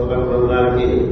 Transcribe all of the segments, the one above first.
حکم اللہ کے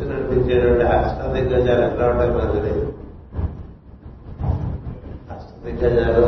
దృష్టి నడిపించేటువంటి అష్టదిగ్గజాలు ఎట్లా ఉంటాయి మనకు అష్టదిగ్గజాలు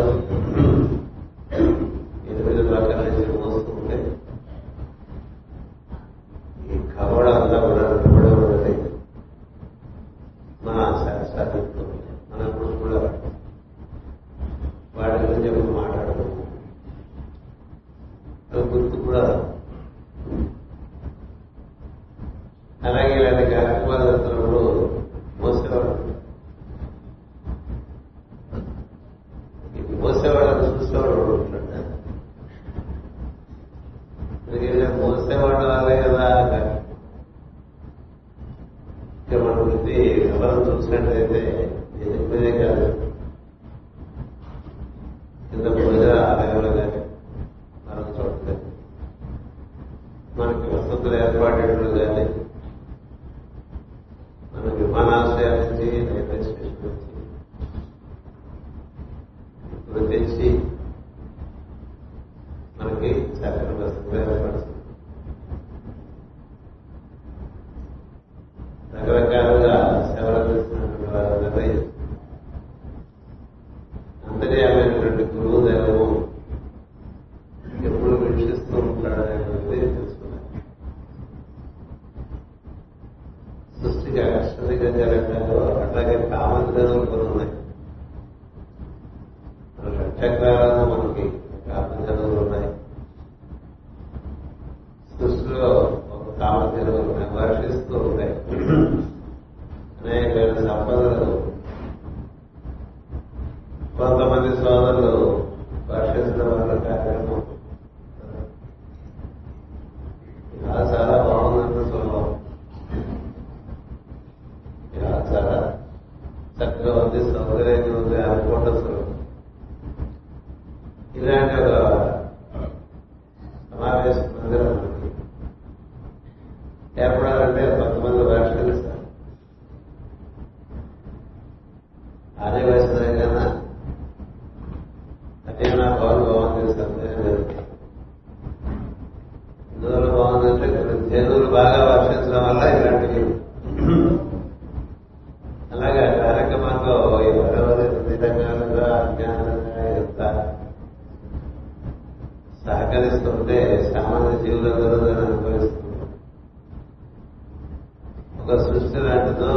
வேதாந்தத்தில்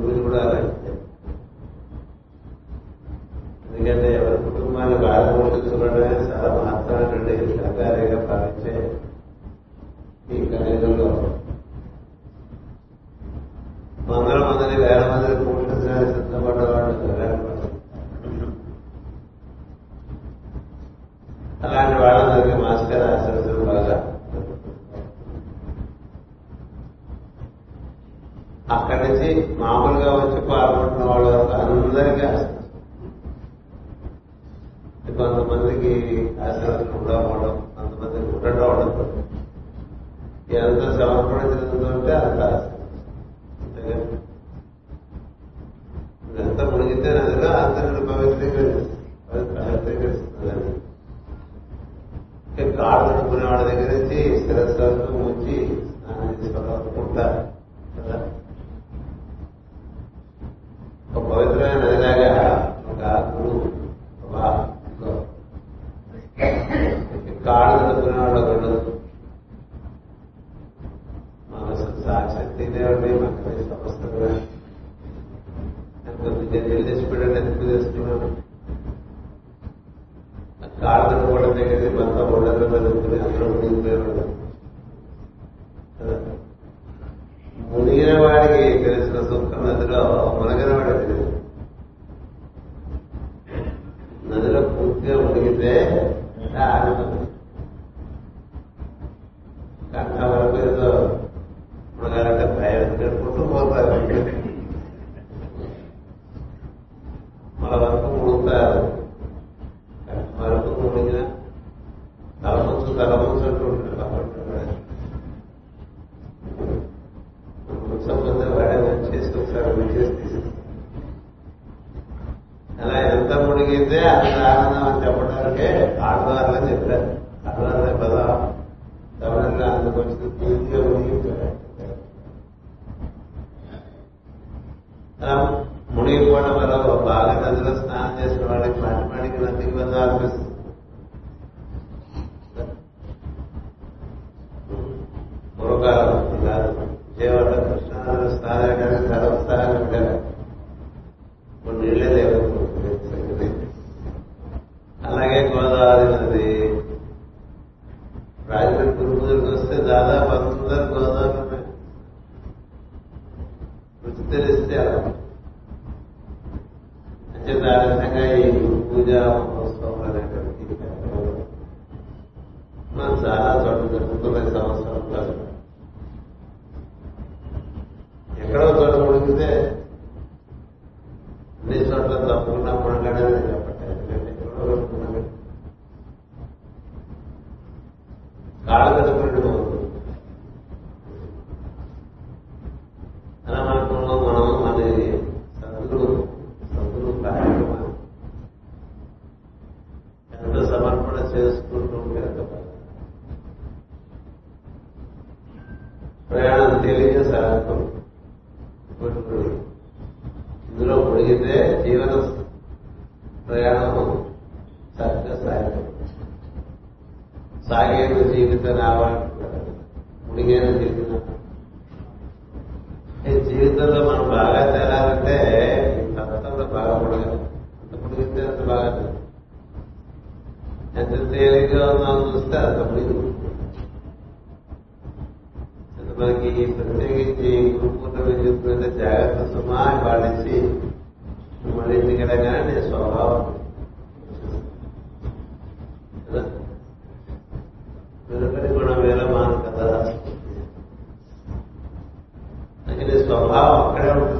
గురించి కూడా కార్యక్రమం మనం చాలా చోట్ల జరుగుతున్న సంవత్సరం స్వభావం అక్కడే ఉంటుంది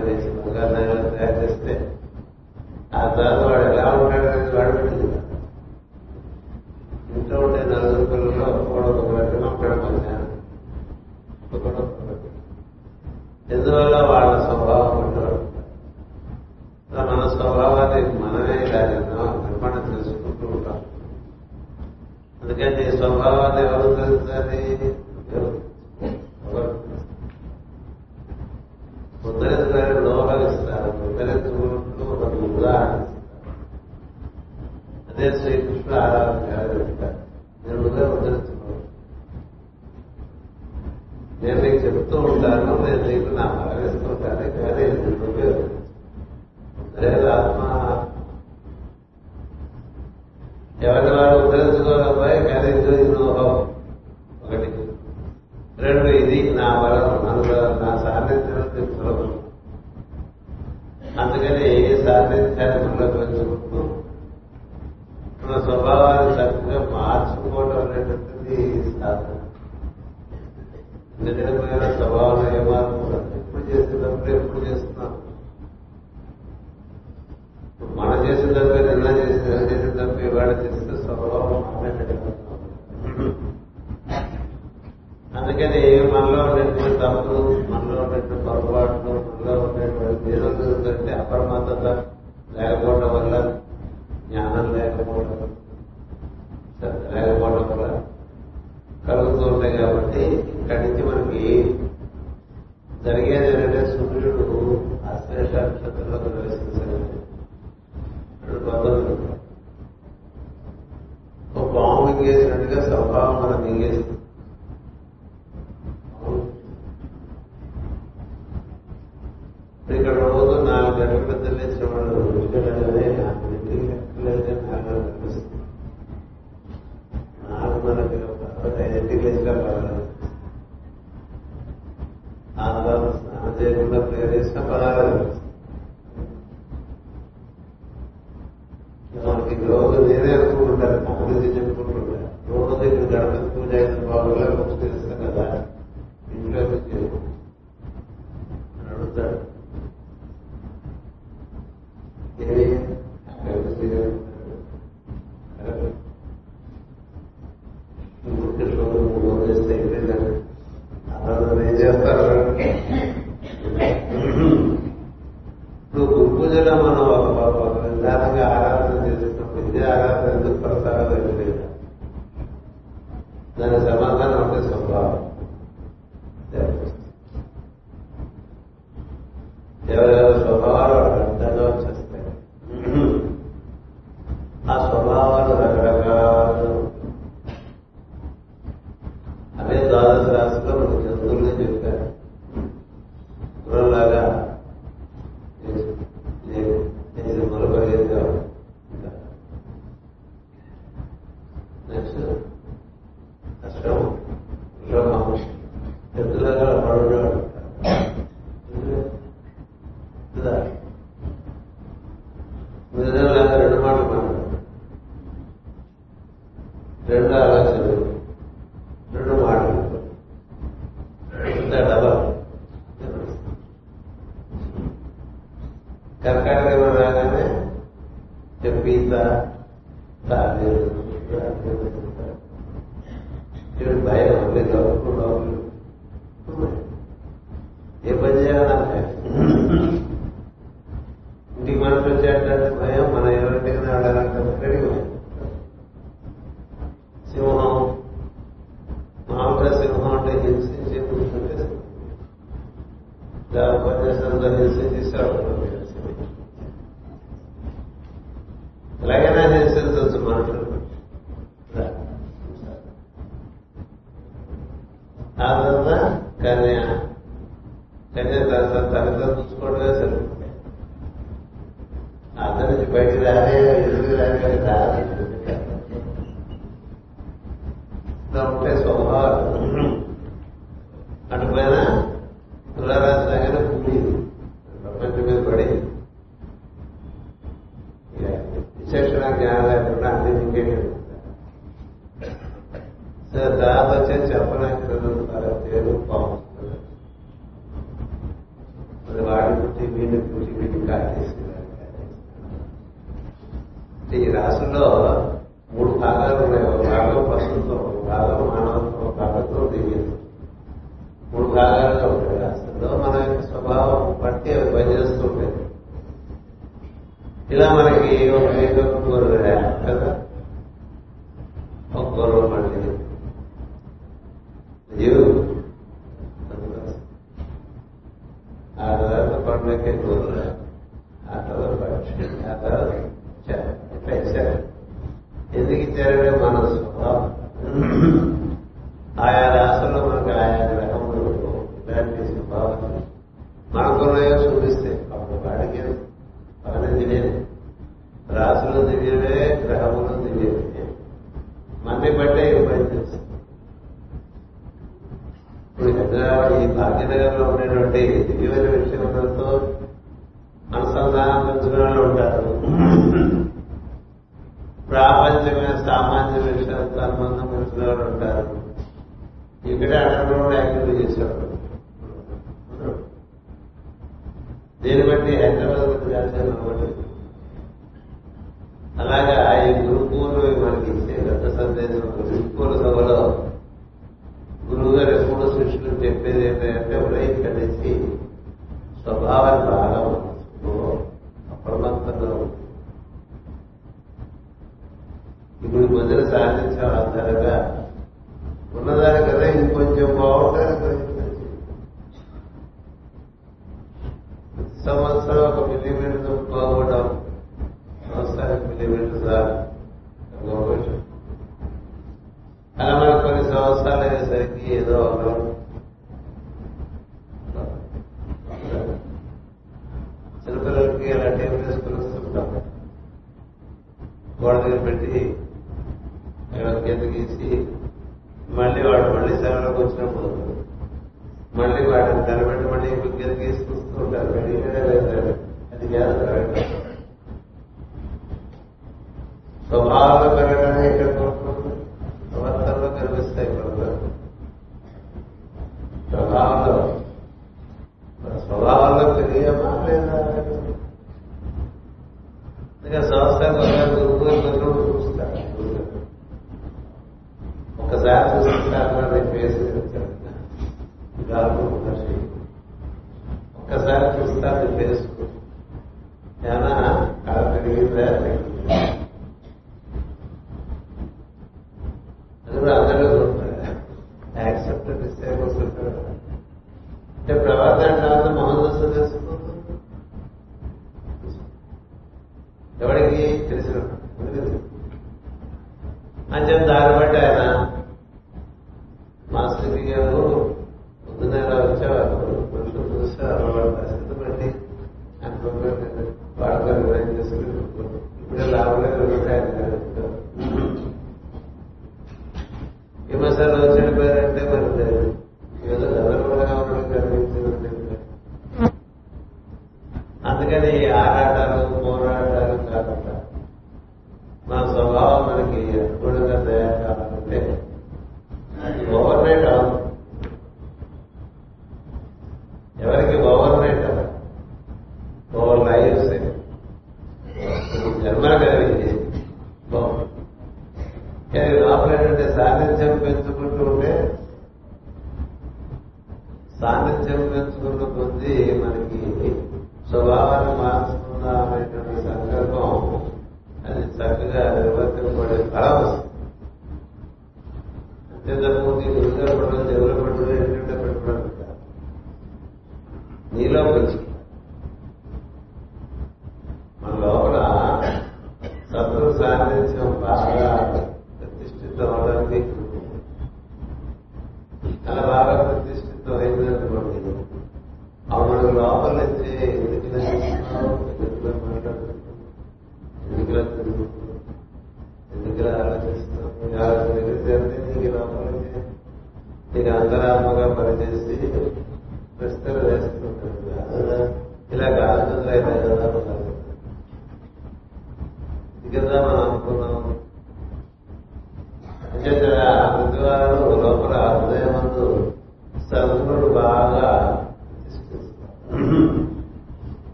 través de eso. వేళ చేస్తే సర్వం అందుకని మనలో రెండు తప్పు మనలో రెండు పొరపాటు another గోడ దగ్గర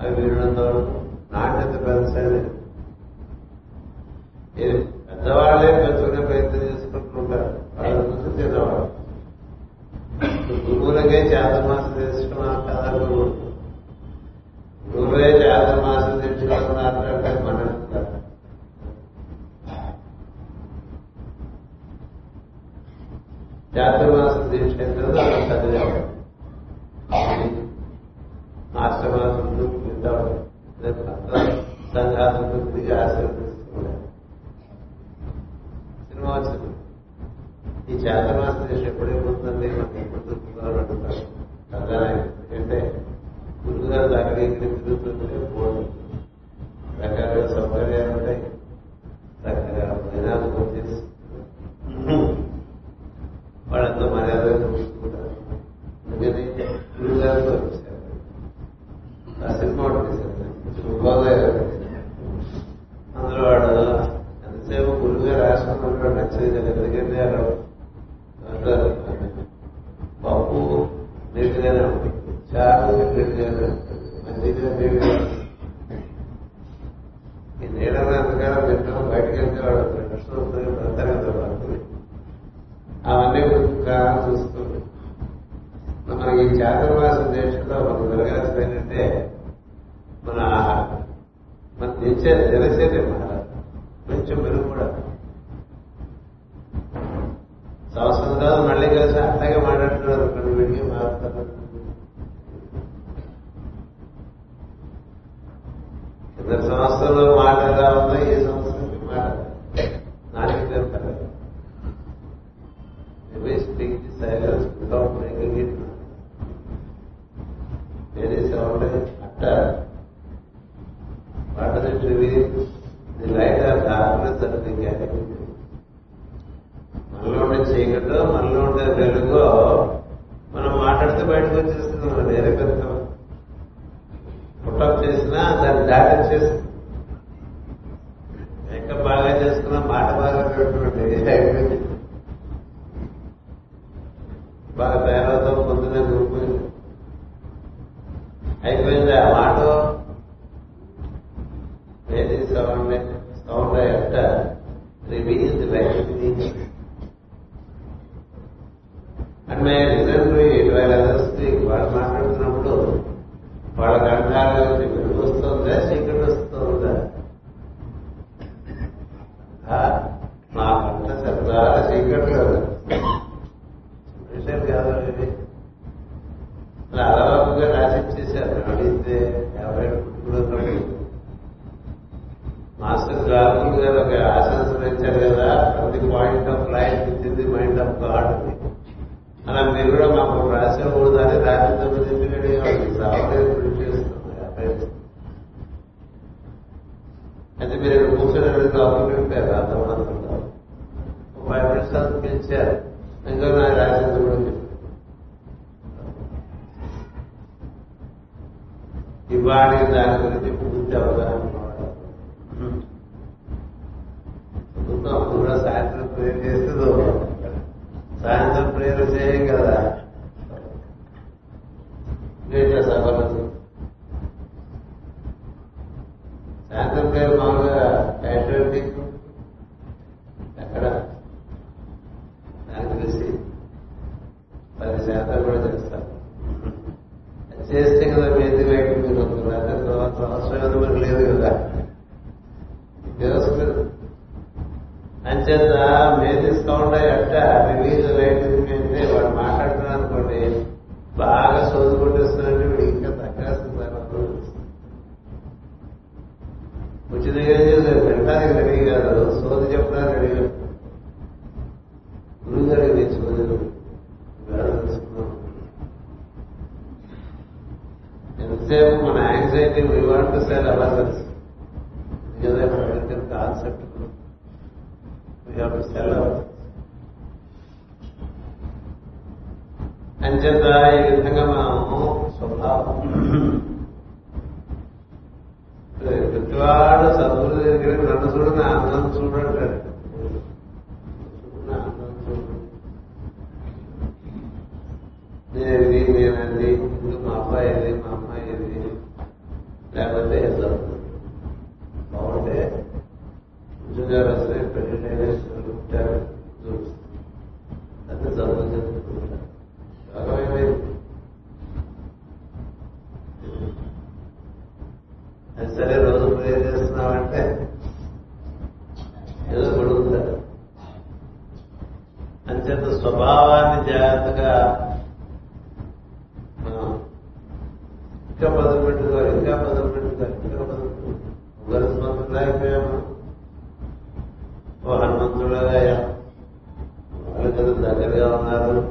अविवृणत యొక్క చూస్తుంది మన ఈ చాతుర్మాస దేశంలో మనం జరగాల్సిందంటే మన ఆహారం మన నిత్య దినచర్య బాగా సోదు కొట్టేస్తున్నారంటే వీడు ఇంకా తగ్గేస్తుంది వచ్చి దగ్గర చేసే పెట్టడానికి రెడీ కాదు సోది చెప్పడానికి రెడీ നടത്തുന്നുള്ളതായ അങ്ങനെ തന്നെ നല്ലവരാവുന്നാലും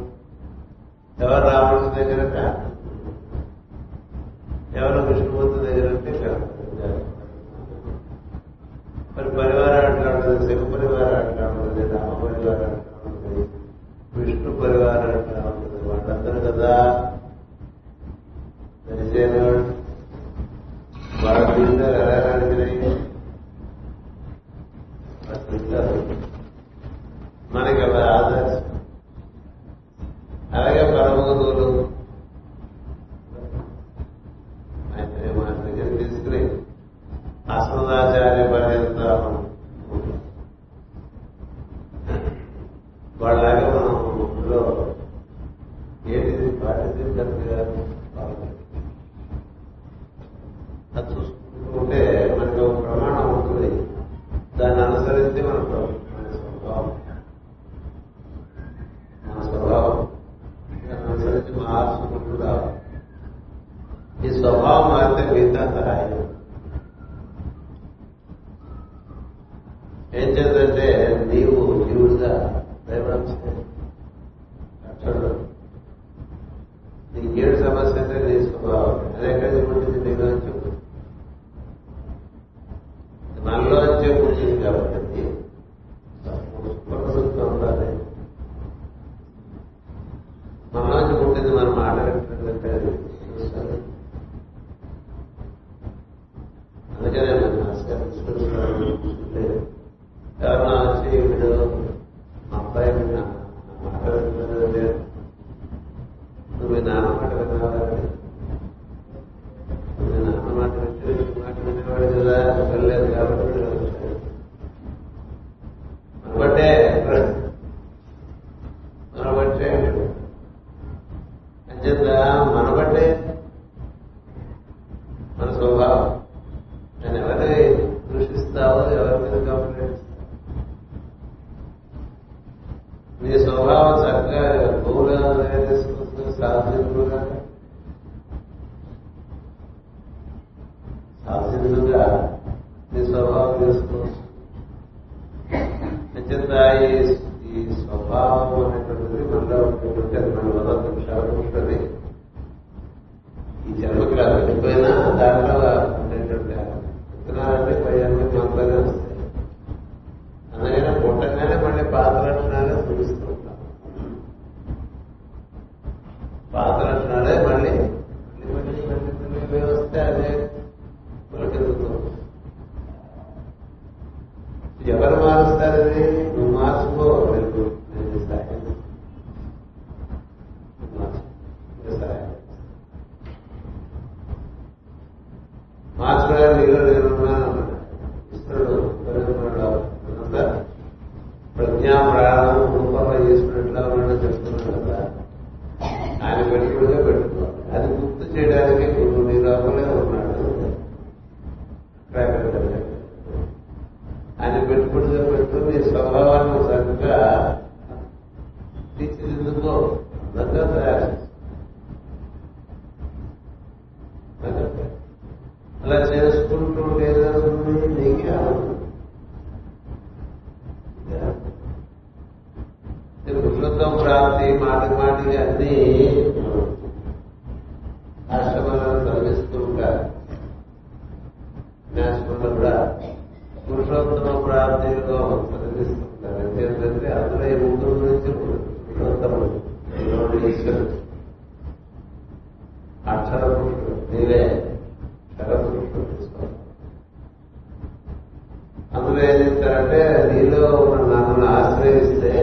అందులో ఏం చెప్తారంటే నీలో ఉన్న నన్ను ఆశ్రయిస్తే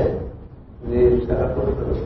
నీ కొడుకు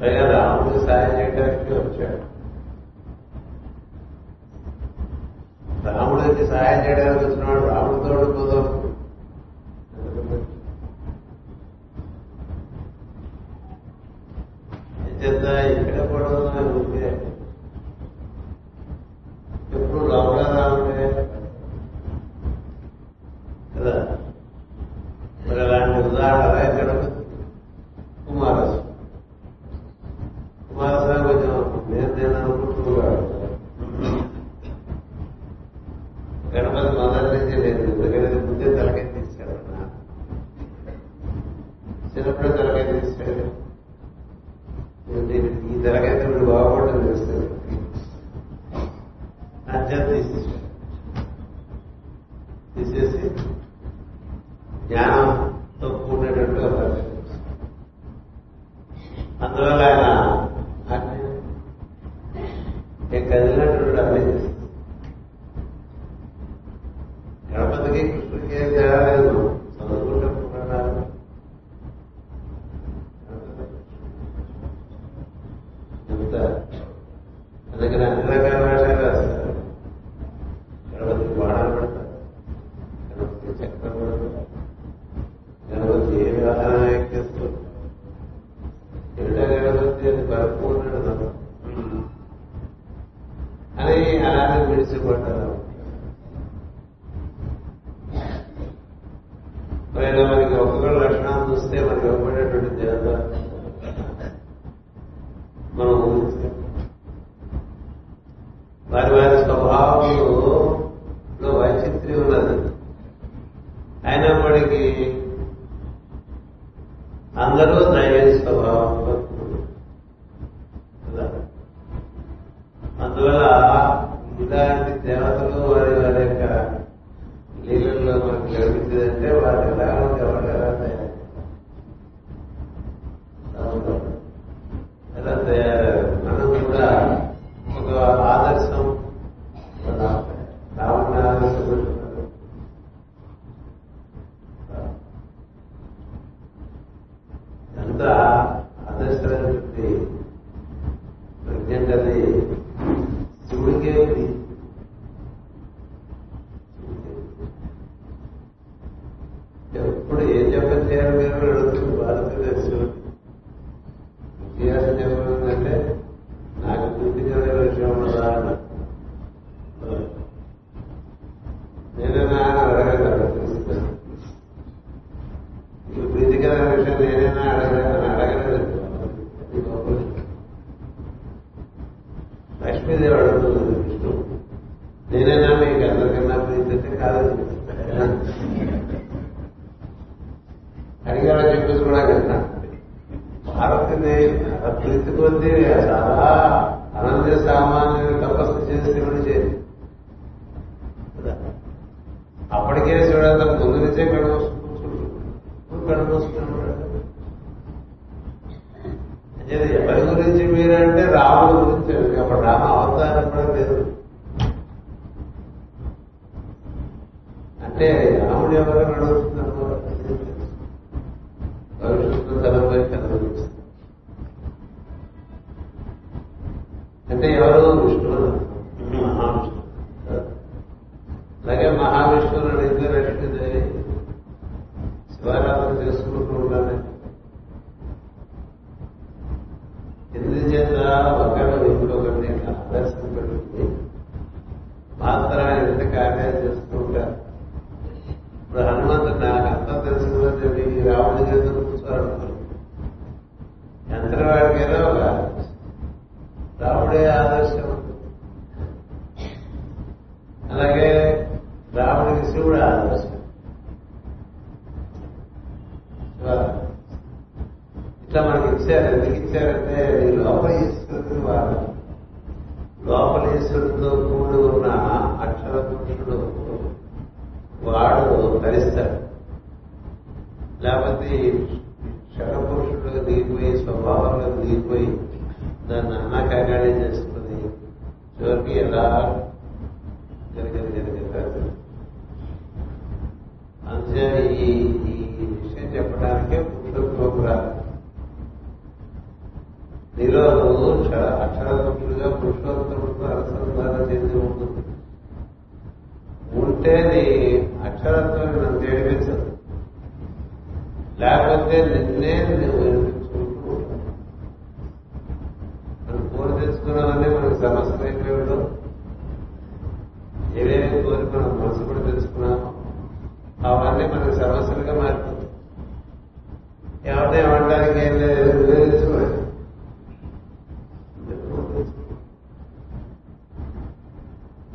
పైగా రాముడు సాయం చేయడానికి వచ్చాడు రాముడికి సాయం చేయడానికి వచ్చినవాడు రాముడితో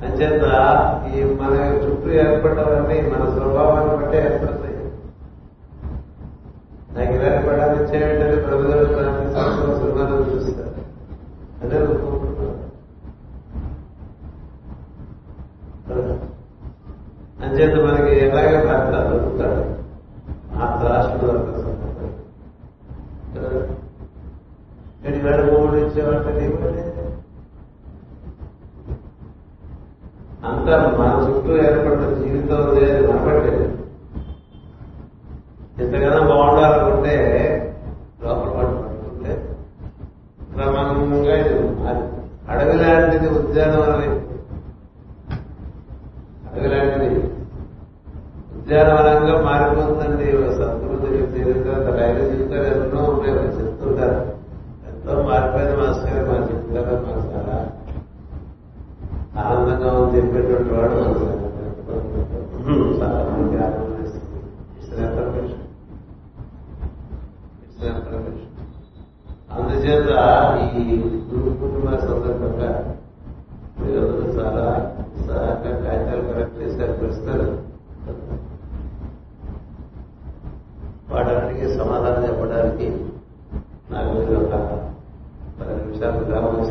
అంచేత ఈ మన చుట్టూ ఏర్పడవన్నీ మన స్వభావాన్ని బట్టే ఏర్పడతాయి. నాకు ఇలా పడాలి చేయటని ప్రభుత్వం సుమారు చూస్తారు. అదే Nah, gue juga pada bisa berdalam